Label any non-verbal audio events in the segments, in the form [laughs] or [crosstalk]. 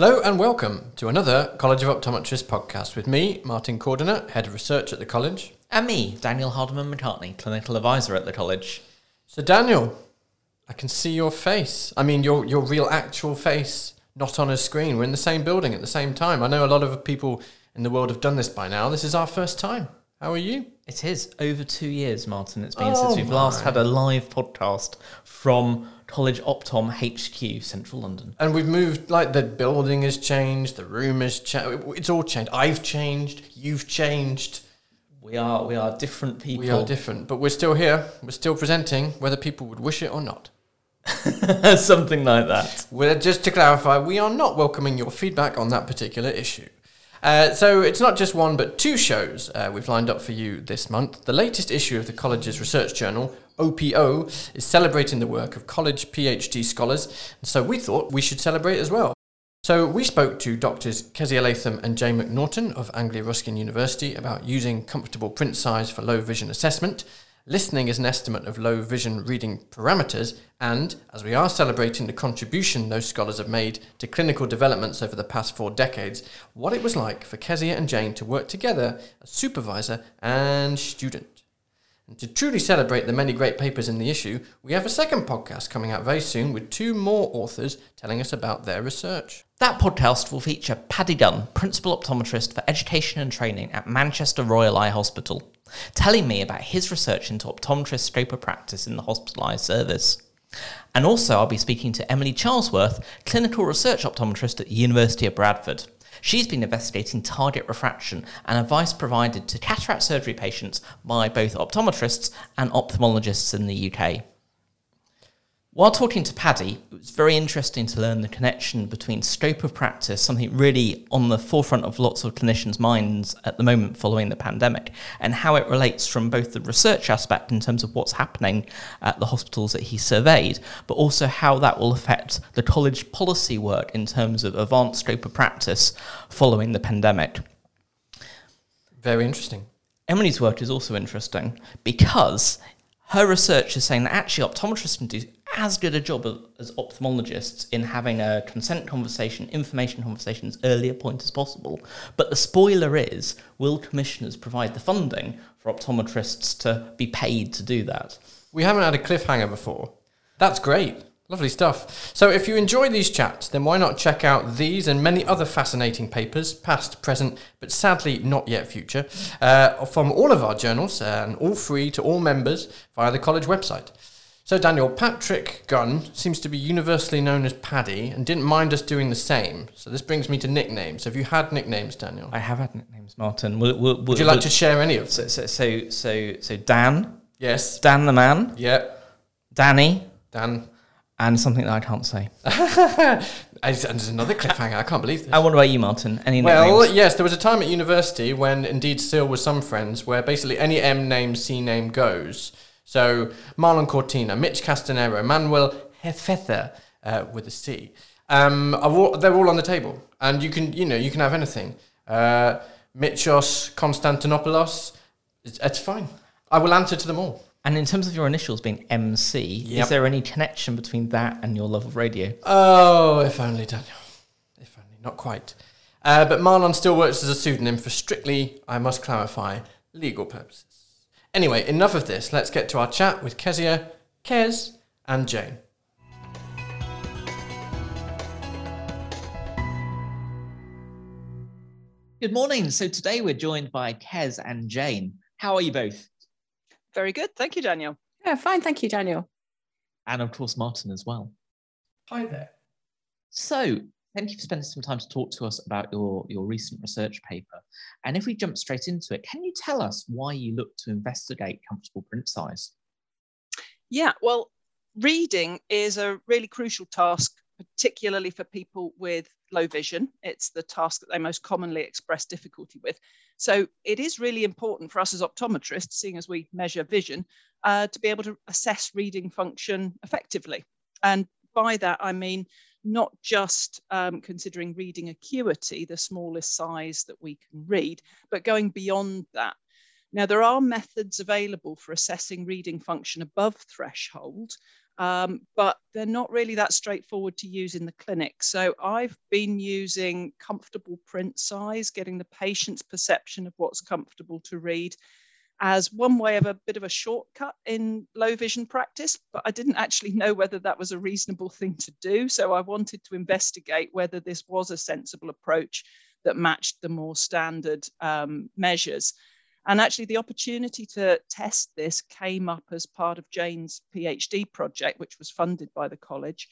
Hello and welcome to another College of Optometrists podcast with me, Martin Cordiner, Head of Research at the College. And me, Daniel Hardiman McCartney, Clinical Advisor at the College. So, Daniel, I can see your face. I mean, your, your real actual face, not on a screen. We're in the same building at the same time. I know a lot of people in the world have done this by now. This is our first time. How are you? It is over two years, Martin. It's been Oh since we've last had a live podcast from College Optom HQ, Central London. And we've moved, like, the building has changed, the room has changed. It's all changed. I've changed, you've changed. We are we are different people. We are different, but we're still here. We're still presenting, whether people would wish it or not. [laughs] Something like that. Well, just to clarify, we are not welcoming your feedback on that particular issue. Uh, so it's not just one, but two shows uh, we've lined up for you this month. The latest issue of the college's research journal, OPO, is celebrating the work of college PhD scholars, and so we thought we should celebrate as well. So we spoke to doctors Keziah Latham and Jane Macnaughton of Anglia Ruskin University about using comfortable print size for low vision assessment, listening is an estimate of low vision reading parameters, and, as we are celebrating the contribution those scholars have made to clinical developments over the past four decades, what it was like for Keziah and Jane to work together as supervisor and student. And to truly celebrate the many great papers in the issue, we have a second podcast coming out very soon with two more authors telling us about their research. That podcast will feature Paddy Gunn, Principal Optometrist for Education and Training at Manchester Royal Eye Hospital, telling me about his research into optometrist scope of practice in the hospital eye service. And also, I'll be speaking to Emily Charlesworth, Clinical Research Optometrist at the University of Bradford. She's been investigating target refraction and advice provided to cataract surgery patients by both optometrists and ophthalmologists in the UK. While talking to Paddy, it was very interesting to learn the connection between scope of practice, something really on the forefront of lots of clinicians' minds at the moment following the pandemic, and how it relates from both the research aspect in terms of what's happening at the hospitals that he surveyed, but also how that will affect the college policy work in terms of advanced scope of practice following the pandemic. Very interesting. Emily's work is also interesting because her research is saying that actually optometrists can do as good a job as ophthalmologists in having a consent conversation, information conversation as early a point as possible. But the spoiler is, will commissioners provide the funding for optometrists to be paid to do that? We haven't had a cliffhanger before. That's great. Lovely stuff. So, if you enjoy these chats, then why not check out these and many other fascinating papers, past, present, but sadly not yet future, uh, from all of our journals, and all free to all members via the college website. So, Daniel, Patrick Gunn seems to be universally known as Paddy and didn't mind us doing the same. So, this brings me to nicknames. Have you had nicknames, Daniel? I have had nicknames, Martin. Will, will, Would you like to share any of them? So, so, so, so, so Dan, Yes. Dan the man, Yeah. Danny, Dan. And something that I can't say. [laughs] And there's another cliffhanger. I can't believe this. And what about you, Martin? Any Well, nicknames? yes, there was a time at university when indeed still with some friends where basically any M name, C name goes. So Marlon Cortina, Mitch Castanero, Manuel Hefether uh, with a C. Um, all, they're all on the table, and you can you know you can have anything. Uh, Mitchos Konstantinopoulos, it's, it's fine. I will answer to them all. And in terms of your initials being MC, Yep. is there any connection between that and your love of radio? Oh, if only, Daniel. If only, not quite. Uh, but Marlon still works as a pseudonym for strictly, I must clarify, legal purposes. Anyway, enough of this. Let's get to our chat with Keziah, Kez, and Jane. Good morning. So today we're joined by Kez and Jane. How are you both? Very good. Thank you, Daniel. Yeah, fine. Thank you, Daniel. And of course, Martin as well. Hi there. So thank you for spending some time to talk to us about your, your recent research paper. And if we jump straight into it, can you tell us why you looked to investigate comfortable print size? Yeah, well, reading is a really crucial task, particularly for people with low vision. It's the task that they most commonly express difficulty with. So it is really important for us as optometrists, seeing as we measure vision, uh, to be able to assess reading function effectively. And by that, I mean not just um, considering reading acuity, the smallest size that we can read, but going beyond that. Now, there are methods available for assessing reading function above threshold, um, but they're not really that straightforward to use in the clinic. So I've been using comfortable print size, getting the patient's perception of what's comfortable to read as one way of a bit of a shortcut in low vision practice, but I didn't actually know whether that was a reasonable thing to do. So I wanted to investigate whether this was a sensible approach that matched the more standard um, measures. And actually, the opportunity to test this came up as part of Jane's PhD project, which was funded by the college.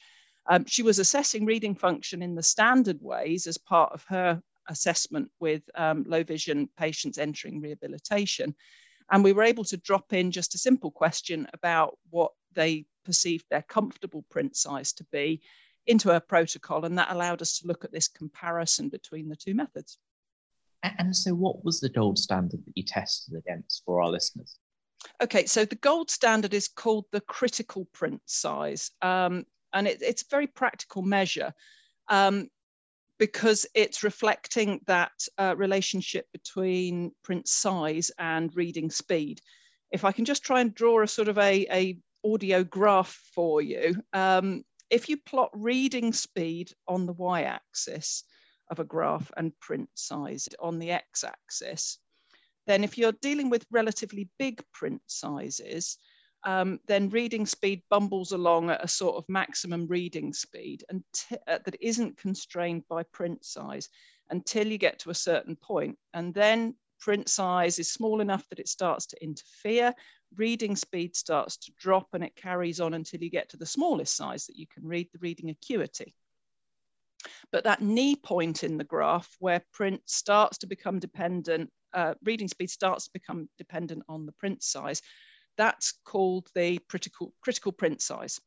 Um, she was assessing reading function in the standard ways as part of her assessment with um, low vision patients entering rehabilitation. And we were able to drop in just a simple question about what they perceived their comfortable print size to be into a protocol. And that allowed us to look at this comparison between the two methods. And so, what was the gold standard that you tested against for our listeners? Okay, so the gold standard is called the critical print size, um, and it, it's a very practical measure um, because it's reflecting that uh, relationship between print size and reading speed. If I can just try and draw a sort of a, a audio graph for you, um, if you plot reading speed on the y-axis, of a graph and print size on the x-axis. Then if you're dealing with relatively big print sizes, um, then reading speed bumbles along at a sort of maximum reading speed and uh, that isn't constrained by print size until you get to a certain point. And then print size is small enough that it starts to interfere. Reading speed starts to drop and it carries on until you get to the smallest size that you can read, the reading acuity. But that knee point in the graph where print starts to become dependent, uh, reading speed starts to become dependent on the print size, that's called the critical, critical print size.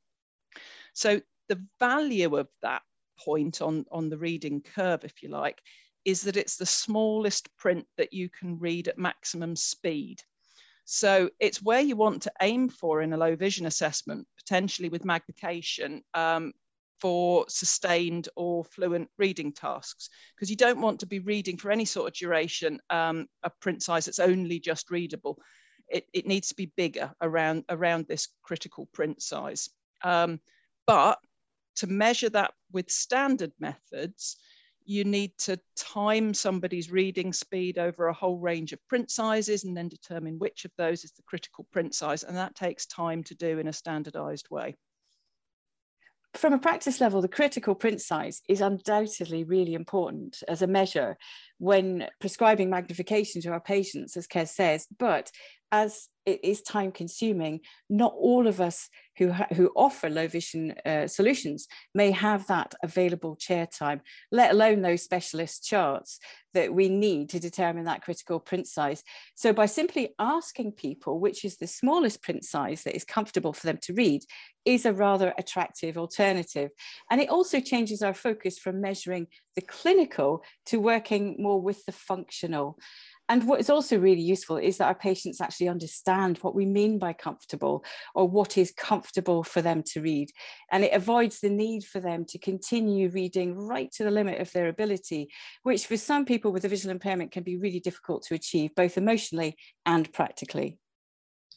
So the value of that point on, on the reading curve, if you like, is that it's the smallest print that you can read at maximum speed. So it's where you want to aim for in a low vision assessment, potentially with magnification, um, for sustained or fluent reading tasks because you don't want to be reading for any sort of duration um, a print size that's only just readable. It, it needs to be bigger around, around this critical print size. Um, but to measure that with standard methods, you need to time somebody's reading speed over a whole range of print sizes and then determine which of those is the critical print size. And that takes time to do in a standardized way from a practice level, the critical print size is undoubtedly really important as a measure when prescribing magnification to our patients, as Kez says. But as it is time consuming, not all of us who, who offer low vision uh, solutions may have that available chair time, let alone those specialist charts that we need to determine that critical print size. So by simply asking people which is the smallest print size that is comfortable for them to read is a rather attractive alternative. And it also changes our focus from measuring the clinical to working more with the functional. And what is also really useful is that our patients actually understand what we mean by comfortable or what is comfortable for them to read. And it avoids the need for them to continue reading right to the limit of their ability, which for some people with a visual impairment can be really difficult to achieve, both emotionally and practically.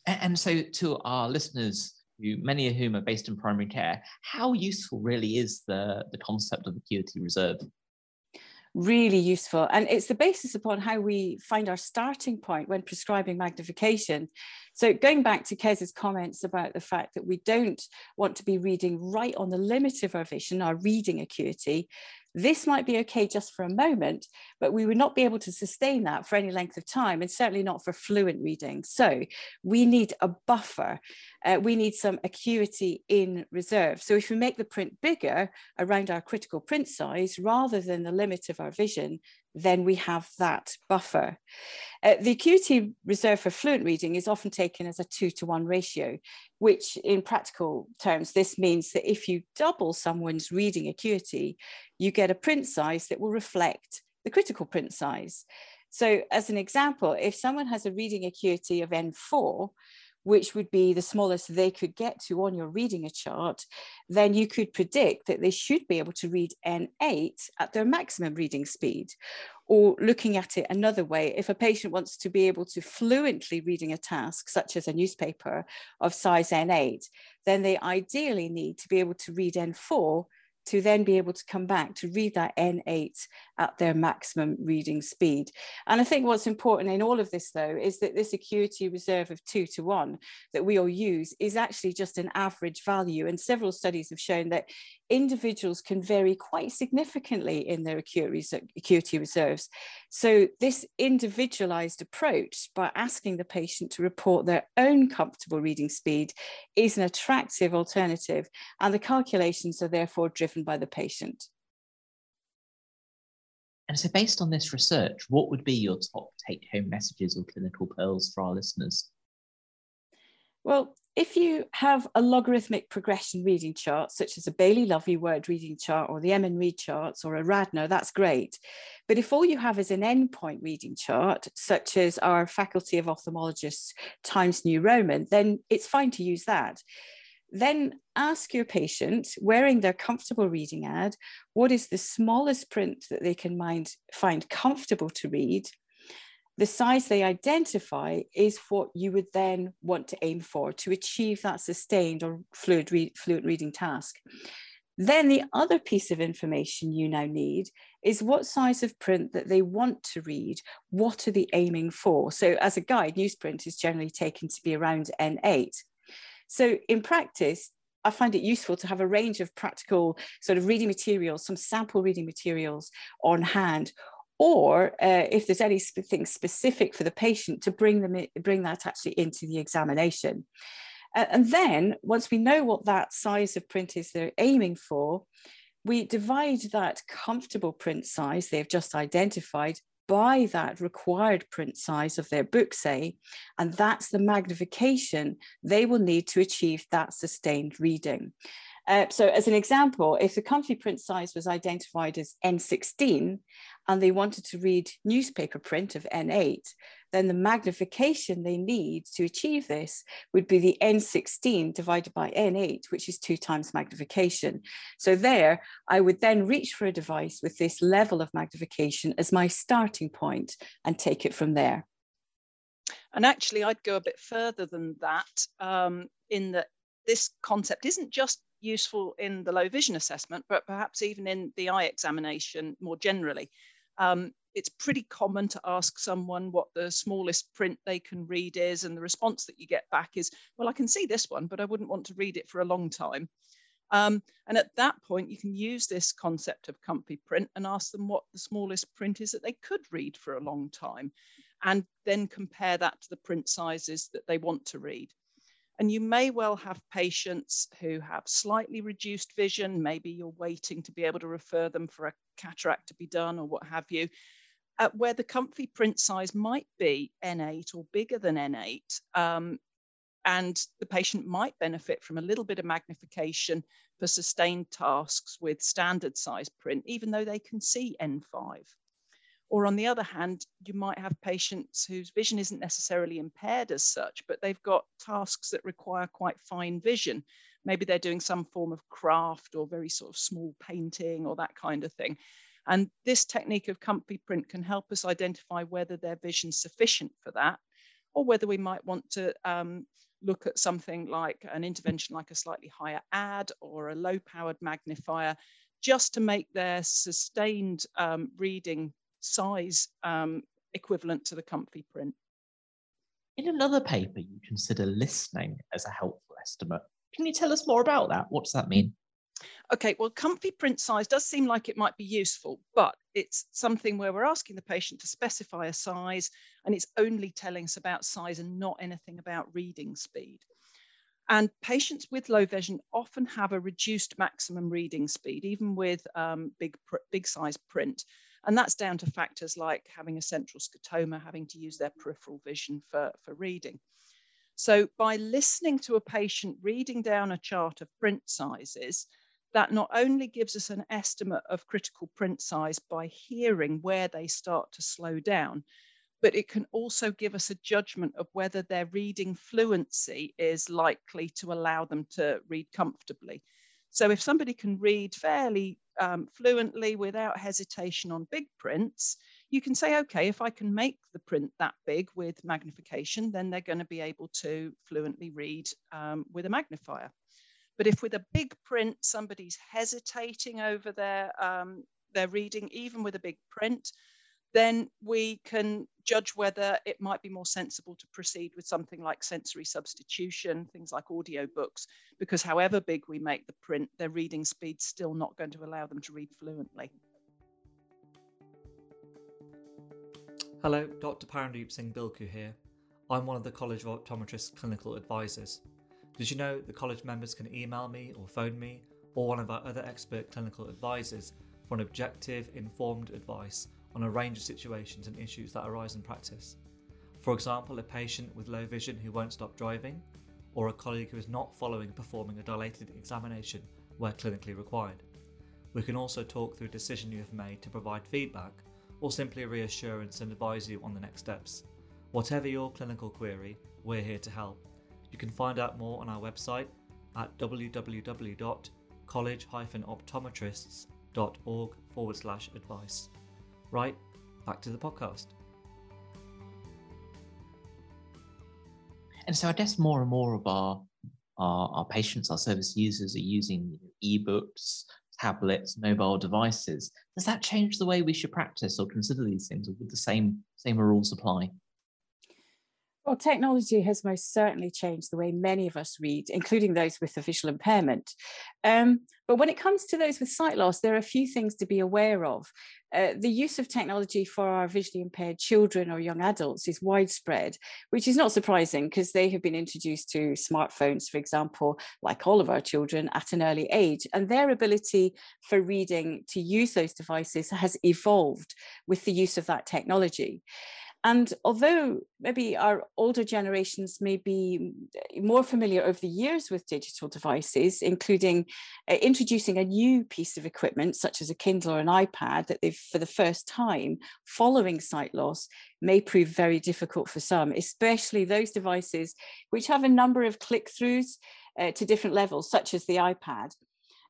And so, to our listeners, who many of whom are based in primary care, how useful really is the, the concept of acuity reserve? Really useful. And it's the basis upon how we find our starting point when prescribing magnification. So, going back to Kez's comments about the fact that we don't want to be reading right on the limit of our vision, our reading acuity, this might be okay just for a moment, but we would not be able to sustain that for any length of time, and certainly not for fluent reading. So we need a buffer. Uh, we need some acuity in reserve. So if we make the print bigger around our critical print size rather than the limit of our vision, then we have that buffer. Uh, the acuity reserve for fluent reading is often taken as a two to one ratio, which in practical terms, this means that if you double someone's reading acuity, you get a print size that will reflect the critical print size. So as an example, if someone has a reading acuity of N4, which would be the smallest they could get to on your reading a chart, then you could predict that they should be able to read N8 at their maximum reading speed. Or looking at it another way, if a patient wants to be able to fluently reading a task, such as a newspaper of size N8, then they ideally need to be able to read N4 to then be able to come back to read that N8 at their maximum reading speed. And I think what's important in all of this, though, is that this acuity reserve of two to one that we all use is actually just an average value. And several studies have shown that individuals can vary quite significantly in their acuity reserves. So this individualized approach by asking the patient to report their own comfortable reading speed is an attractive alternative and the calculations are therefore driven by the patient. And so based on this research, what would be your top take home messages or clinical pearls for our listeners? Well, if you have a logarithmic progression reading chart, such as a Bailey-Lovie word reading chart or the MNREAD charts or a Radner, that's great. But if all you have is an endpoint reading chart, such as our Faculty of Ophthalmologists Times New Roman, then it's fine to use that. Then ask your patient, wearing their comfortable reading ad, what is the smallest print that they can mind, find comfortable to read the size they identify is what you would then want to aim for to achieve that sustained or fluid re- fluent reading task. Then the other piece of information you now need is what size of print that they want to read. What are they aiming for? So as a guide, newsprint is generally taken to be around N8. So in practice, I find it useful to have a range of practical sort of reading materials, some sample reading materials on hand, or uh, if there's anything specific for the patient to bring them in, bring that actually into the examination. Uh, and then once we know what that size of print is they're aiming for, we divide that comfortable print size they've just identified by that required print size of their book, say, and that's the magnification they will need to achieve that sustained reading. Uh, so as an example, if the comfy print size was identified as N16 and they wanted to read newspaper print of N8, then the magnification they need to achieve this would be the N16 divided by N8, which is two times magnification. So there, I would then reach for a device with this level of magnification as my starting point and take it from there. And actually, I'd go a bit further than that um, in that this concept isn't just useful in the low vision assessment, but perhaps even in the eye examination more generally. Um, it's pretty common to ask someone what the smallest print they can read is, and the response that you get back is, Well, I can see this one, but I wouldn't want to read it for a long time. Um, and at that point, you can use this concept of comfy print and ask them what the smallest print is that they could read for a long time, and then compare that to the print sizes that they want to read. And you may well have patients who have slightly reduced vision. Maybe you're waiting to be able to refer them for a cataract to be done or what have you, uh, where the comfy print size might be N8 or bigger than N8. Um, and the patient might benefit from a little bit of magnification for sustained tasks with standard size print, even though they can see N5. Or on the other hand, you might have patients whose vision isn't necessarily impaired as such, but they've got tasks that require quite fine vision. Maybe they're doing some form of craft or very sort of small painting or that kind of thing. And this technique of comfy print can help us identify whether their vision's sufficient for that, or whether we might want to um, look at something like an intervention like a slightly higher ad or a low powered magnifier, just to make their sustained um, reading size um, equivalent to the comfy print. In another paper, you consider listening as a helpful estimate. Can you tell us more about that? What does that mean? Okay, well, comfy print size does seem like it might be useful, but it's something where we're asking the patient to specify a size and it's only telling us about size and not anything about reading speed. And patients with low vision often have a reduced maximum reading speed, even with um, big, big size print. And that's down to factors like having a central scotoma, having to use their peripheral vision for, for reading. So by listening to a patient reading down a chart of print sizes, that not only gives us an estimate of critical print size by hearing where they start to slow down, but it can also give us a judgment of whether their reading fluency is likely to allow them to read comfortably. So if somebody can read fairly um, fluently without hesitation on big prints, you can say, okay, if I can make the print that big with magnification, then they're going to be able to fluently read um, with a magnifier. But if with a big print, somebody's hesitating over their, um, their reading, even with a big print, then we can judge whether it might be more sensible to proceed with something like sensory substitution, things like audiobooks, because however big we make the print, their reading speed's still not going to allow them to read fluently. Hello, Dr. Paramdeep Singh Bilkhu here. I'm one of the College of Optometrists clinical advisors. Did you know the college members can email me or phone me or one of our other expert clinical advisors for an objective, informed advice on a range of situations and issues that arise in practice? For example, a patient with low vision who won't stop driving, or a colleague who is not following performing a dilated examination where clinically required. We can also talk through a decision you have made to provide feedback or simply reassurance and advise you on the next steps. Whatever your clinical query, we're here to help. You can find out more on our website at www.college-optometrists.org forward slash advice. Right, back to the podcast. And so I guess more and more of our our, our patients, our service users are using ebooks, tablets, mobile devices. Does that change the way we should practice or consider these things, or would the same same rules apply? Well, technology has most certainly changed the way many of us read, including those with a visual impairment. Um, but when it comes to those with sight loss, there are a few things to be aware of. Uh, the use of technology for our visually impaired children or young adults is widespread, which is not surprising because they have been introduced to smartphones, for example, like all of our children at an early age. And their ability for reading to use those devices has evolved with the use of that technology. And although maybe our older generations may be more familiar over the years with digital devices, including uh, introducing a new piece of equipment, such as a Kindle or an iPad, that they've for the first time following sight loss, may prove very difficult for some, especially those devices which have a number of click throughs uh, to different levels, such as the iPad.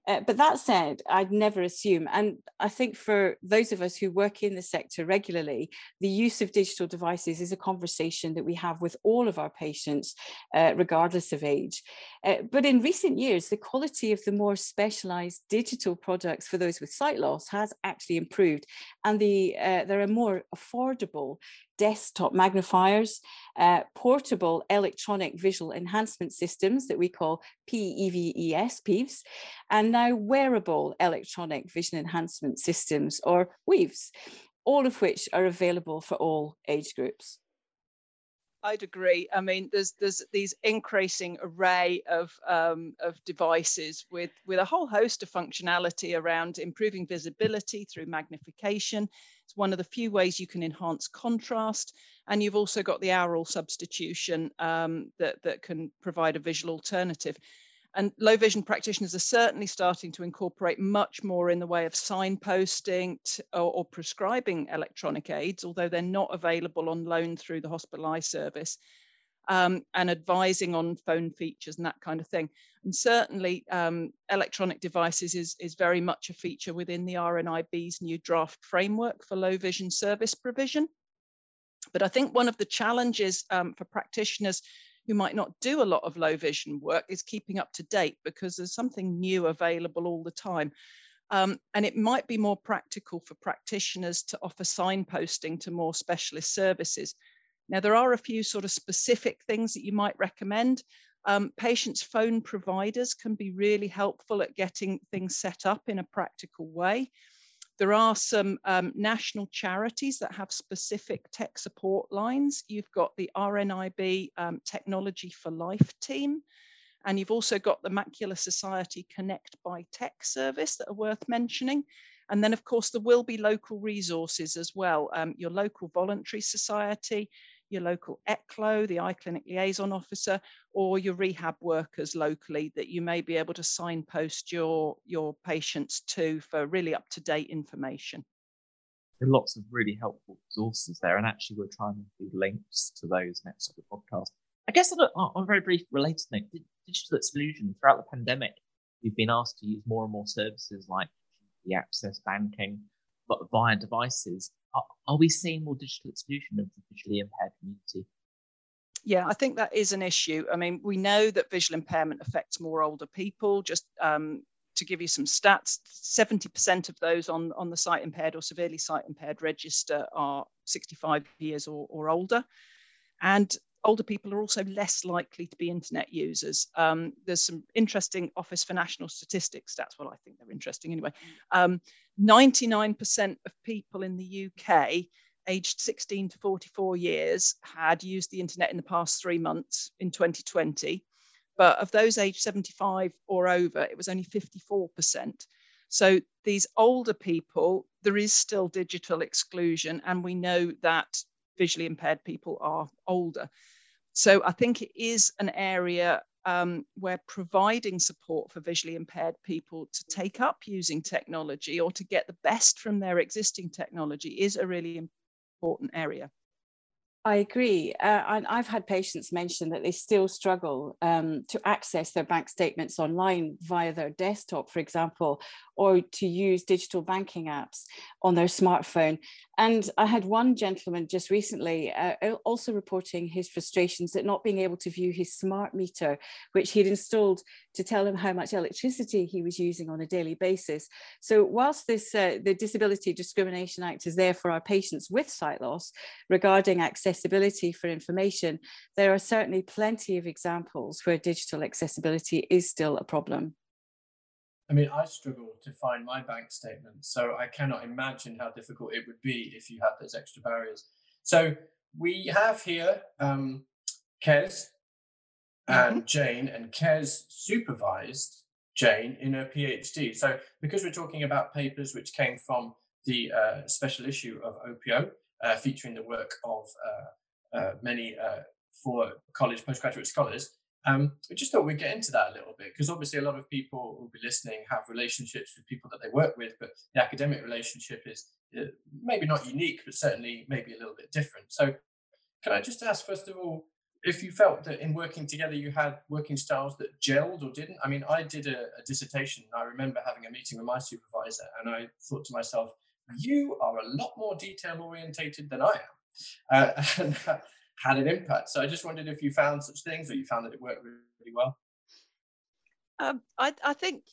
Uh, but that said, I'd never assume. And I think for those of us who work in the sector regularly, the use of digital devices is a conversation that we have with all of our patients, uh, regardless of age. Uh, but in recent years, the quality of the more specialized digital products for those with sight loss has actually improved. And the, uh, there are more affordable desktop magnifiers, uh, portable electronic visual enhancement systems that we call PEVES, PEVs, and now wearable electronic vision enhancement systems or WEAVs, all of which are available for all age groups. I'd agree. I mean, there's there's these increasing array of um, of devices with with a whole host of functionality around improving visibility through magnification. It's one of the few ways you can enhance contrast, and you've also got the aural substitution um, that that can provide a visual alternative. And low vision practitioners are certainly starting to incorporate much more in the way of signposting or, or, prescribing electronic aids, although they're not available on loan through the hospital eye service, um, and advising on phone features and that kind of thing. And certainly, um, electronic devices is, is very much a feature within the RNIB's new draft framework for low vision service provision. But I think one of the challenges um, for practitioners who might not do a lot of low vision work is keeping up to date because there's something new available all the time. Um, and it might be more practical for practitioners to offer signposting to more specialist services. Now, there are a few sort of specific things that you might recommend. Um, patients' phone providers can be really helpful at getting things set up in a practical way. There are some um, national charities that have specific tech support lines. You've got the RNIB um, Technology for Life team, and you've also got the Macular Society Connect by Tech service that are worth mentioning. And then, of course, there will be local resources as well. Um, your local voluntary society, your local ECLO, the eye clinic liaison officer, or your rehab workers locally that you may be able to signpost your, your patients to for really up to date information. There are lots of really helpful resources there, and actually, we're trying to do links to those next to the podcast. I guess on a, on a very brief related note, digital exclusion throughout the pandemic, we've been asked to use more and more services like the access banking via devices, are, are we seeing more digital exclusion of the visually impaired community? Yeah, I think that is an issue. I mean, we know that visual impairment affects more older people. Just um, to give you some stats, 70% of those on, on the sight impaired or severely sight impaired register are 65 years or, or older. And older people are also less likely to be internet users. Um, there's some interesting Office for National Statistics stats. Well, I think they're interesting anyway. 99% um, of people in the UK aged 16 to 44 years had used the internet in the past three months in 2020. But of those aged 75 or over, it was only 54%. So these older people, there is still digital exclusion, and we know that visually impaired people are older. So I think it is an area um, where providing support for visually impaired people to take up using technology or to get the best from their existing technology is a really important area. I agree. Uh, and I've had patients mention that they still struggle um, to access their bank statements online via their desktop, for example, or to use digital banking apps on their smartphone. And I had one gentleman just recently uh, also reporting his frustrations at not being able to view his smart meter, which he'd installed to tell him how much electricity he was using on a daily basis. So whilst this uh, the Disability Discrimination Act is there for our patients with sight loss regarding accessibility for information, there are certainly plenty of examples where digital accessibility is still a problem. I mean, I struggle to find my bank statement, so I cannot imagine how difficult it would be if you had those extra barriers. So we have here um, Kez and mm-hmm. Jane, and Kez supervised Jane in her PhD. So because we're talking about papers which came from the uh, special issue of OPO, uh, featuring the work of uh, uh many uh, four college postgraduate scholars, um, we just thought we'd get into that a little bit because obviously a lot of people will be listening have relationships with people that they work with, but the academic relationship is uh, maybe not unique, but certainly maybe a little bit different. So, can I just ask first of all if you felt that in working together you had working styles that gelled or didn't? I mean, I did a, a dissertation. I remember having a meeting with my supervisor, and I thought to myself, "You are a lot more detail orientated than I am." Uh, [laughs] and had an impact. So I just wondered if you found such things or you found that it worked really well. Um, I, I, think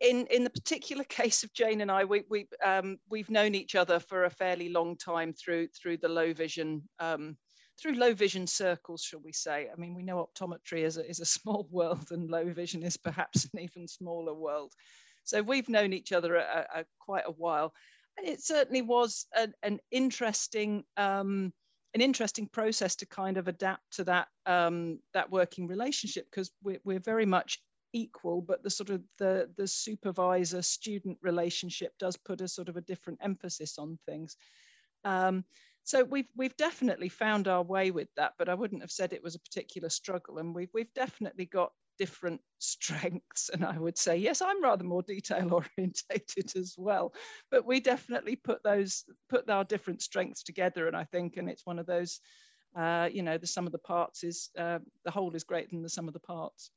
in in the particular [laughs] case of Jane and I, we we um, we've known each other for a fairly long time through through the low vision um, through low vision circles, shall we say? I mean, we know optometry is a, is a [laughs] small world, and low vision is perhaps an even smaller world. So we've known each other a, a, quite a while, and it certainly was an, an interesting. Um, an interesting process to kind of adapt to that um, that working relationship because we're, we're very much equal but the sort of the the supervisor student relationship does put a sort of a different emphasis on things um, so we've we've definitely found our way with that but i wouldn't have said it was a particular struggle and we've we've definitely got different [laughs] strengths. And I would say, yes, I'm rather more detail [laughs] orientated as well. But we definitely put those, put our different strengths together. And I think, and it's one of those, uh, you know, the sum of the parts is, uh, the whole is greater than the sum of the parts.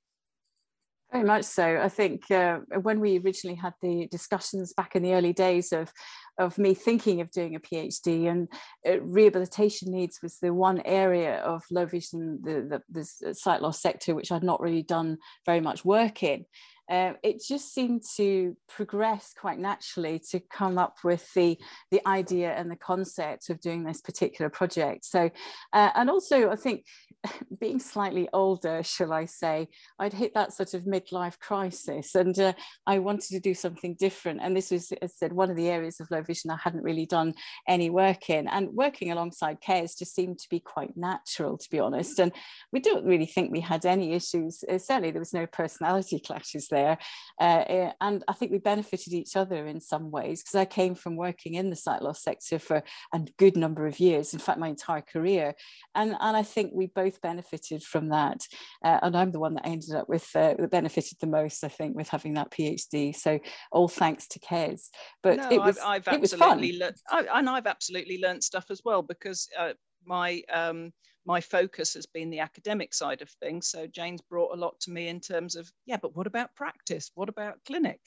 Very much so. I think uh, when we originally had the discussions back in the early days of of me thinking of doing a PhD, and uh, rehabilitation needs was the one area of low vision, the, the, the sight loss sector, which I'd not really done very much work in. Uh, it just seemed to progress quite naturally to come up with the the idea and the concept of doing this particular project so uh, and also i think [laughs] being slightly older, shall I say, I'd hit that sort of midlife crisis and uh, I wanted to do something different. And this was, as I said, one of the areas of low vision I hadn't really done any work in. And working alongside Kez just seemed to be quite natural, to be honest. And we don't really think we had any issues. Uh, certainly, there was no personality [laughs] clashes there. Uh, uh, and I think we benefited each other in some ways because I came from working in the sight loss sector for a good number of years, in fact, my entire career. And, and I think we both benefited from that. Uh, and I'm the one that ended up with, uh, that benefited the most, I think, with having that PhD. So all thanks to Kez. But no, it was, I've, I've it was fun. Learned, I, and I've absolutely learned stuff as well because uh, my, um, my focus has been the academic side of things. So Jane's brought a lot to me in terms of, yeah, but what about practice? What about clinic?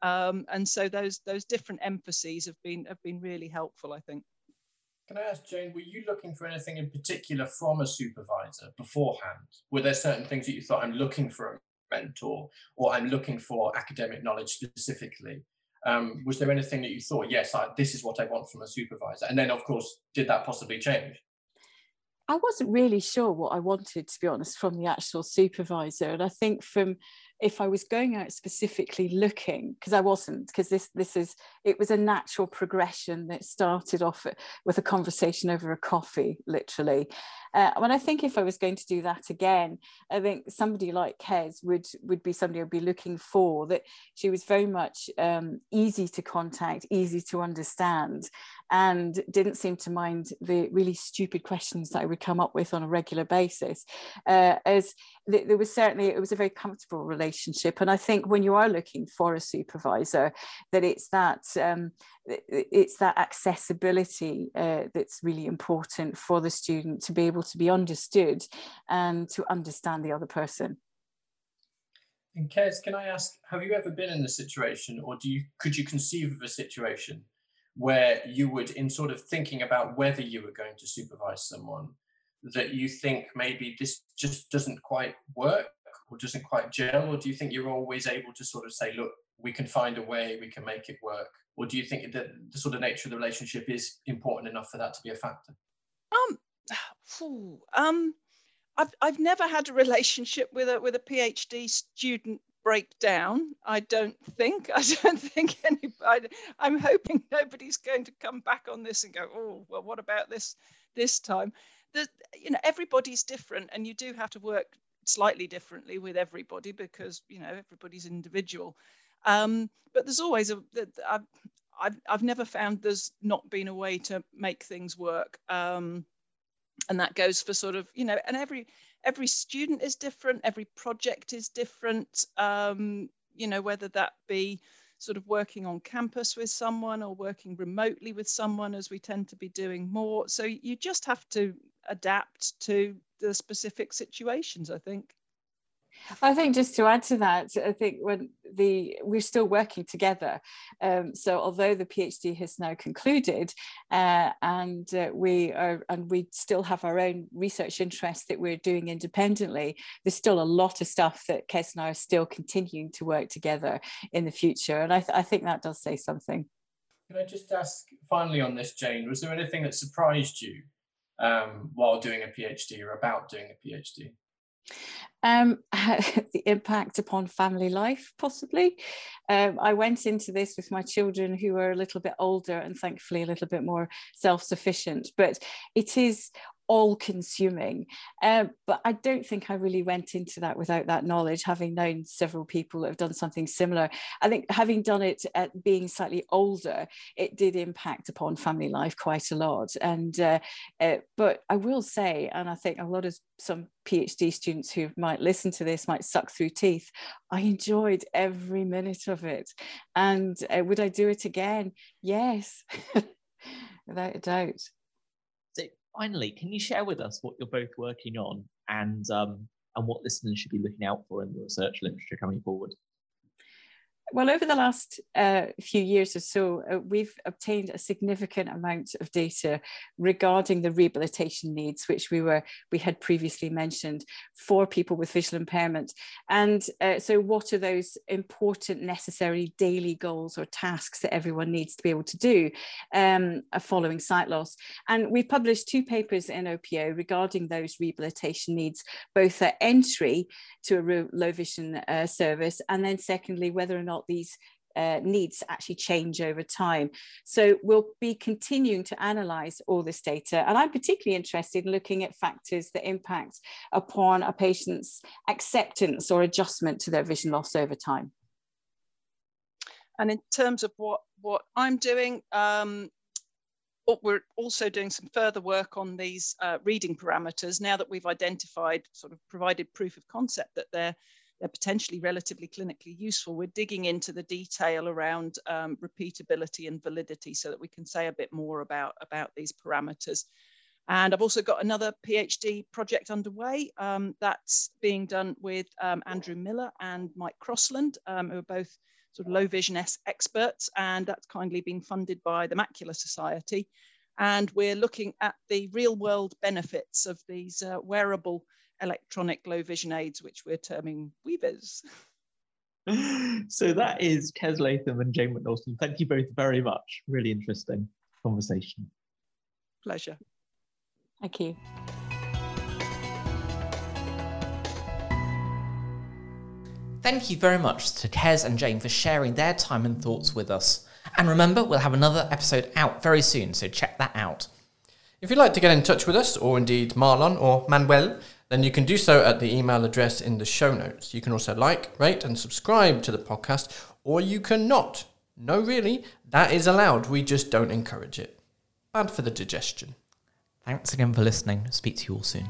Um, and so those those different emphases have been have been really helpful, I think. Can I ask Jane, were you looking for anything in particular from a supervisor beforehand? Were there certain things that you thought I'm looking for a mentor or I'm looking for academic knowledge specifically? Um, was there anything that you thought, yes, I, this is what I want from a supervisor? And then, of course, did that possibly change? I wasn't really sure what I wanted, to be honest, from the actual supervisor. And I think from if I was going out specifically looking, because I wasn't, because this this is it was a natural progression that started off with a conversation over a coffee, literally. Uh, and I think if I was going to do that again, I think somebody like Kez would would be somebody I'd be looking for. That she was very much um, easy to contact, easy to understand, and didn't seem to mind the really stupid questions that I would come up with on a regular basis. Uh, as th- there was certainly it was a very comfortable relationship. And I think when you are looking for a supervisor, that it's that um, it's that accessibility uh, that's really important for the student to be able to be understood and to understand the other person. And Kez, can I ask, have you ever been in a situation, or do you could you conceive of a situation where you would, in sort of thinking about whether you were going to supervise someone, that you think maybe this just doesn't quite work or doesn't quite gel? Or do you think you're always able to sort of say, look, we can find a way, we can make it work? Or do you think that the sort of nature of the relationship is important enough for that to be a factor? Um, [sighs] um, I've I've never had a [laughs] relationship with a with a PhD student break down. I don't think. [laughs] I don't think anybody. I'm hoping nobody's going to come back on this and go, oh, well, what about this this time? The, you know, everybody's different, and you do have to work slightly differently with everybody because you know everybody's individual um, but there's always a I've, I've, I've never found there's not been a way to make things work um, and that goes for sort of you know and every every student is different every project is different um, you know whether that be sort of working on campus with someone or working remotely with someone as we tend to be doing more so you just have to adapt to the specific situations, I think. I think just to add to that, I think when the we're still working together. Um, so although the PhD has now concluded, uh, and uh, we are and we still have our own research interests that we're doing independently, there's still a lot of stuff that Kez and I are still continuing to work together in the future, and I, th- I think that does say something. Can I just ask finally on this, Jane? Was there anything that surprised you um, while doing a PhD or about doing a PhD? Um, [laughs] the impact upon family life, possibly. Um, I went into this with my children who are a little bit older and thankfully a little bit more self sufficient, but it is all consuming. Uh, but I don't think I really went into that without that knowledge, having known several people that have done something similar. I think having done it at being slightly older, it did impact upon family life quite a lot. And uh, uh, but I will say, and I think a lot of some PhD students who might listen to this might suck through teeth. I enjoyed every minute of it. And uh, would I do it again? Yes, [laughs] without a doubt finally, can you share with us what you're both working on and um, and what listeners should be looking out for in the research literature coming forward? Well, over the last uh, few years or so, uh, we've obtained a significant amount of data regarding the rehabilitation needs, which we were we had previously mentioned for people with visual impairment. And uh, so, what are those important, necessary daily goals or tasks that everyone needs to be able to do um, following sight loss? And we published two papers in OPO regarding those rehabilitation needs, both at entry to a low vision uh, service, and then secondly, whether or not these uh, needs actually change over time. So we'll be continuing to analyze all this data. And I'm particularly interested in looking at factors that impact upon a patient's acceptance or adjustment to their vision loss over time. And in terms of what, what I'm doing, um, we're also doing some further work on these uh, reading parameters now that we've identified, sort of provided proof of concept that they're, they're potentially relatively clinically useful. We're digging into the detail around um, repeatability and validity so that we can say a bit more about, about these parameters. And I've also got another PhD project underway um, that's being done with um, Andrew Miller and Mike Crossland, um, who are both sort of low vision experts, and that's kindly been funded by the Macular Society. And we're looking at the real world benefits of these uh, wearable electronic low vision aids, which we're terming Weavers. [laughs] so that is Kez Latham and Jane Macnaughton. Thank you both very much. Really interesting conversation. Pleasure. Thank you. Thank you very much to Kez and Jane for sharing their time and thoughts with us. And remember, we'll have another episode out very soon, so check that out. If you'd like to get in touch with us, or indeed Marlon or Manuel, then you can do so at the email address in the show notes. You can also like, rate, and subscribe to the podcast, or you cannot. No, really, that is allowed. We just don't encourage it. Bad for the digestion. Thanks again for listening. Speak to you all soon.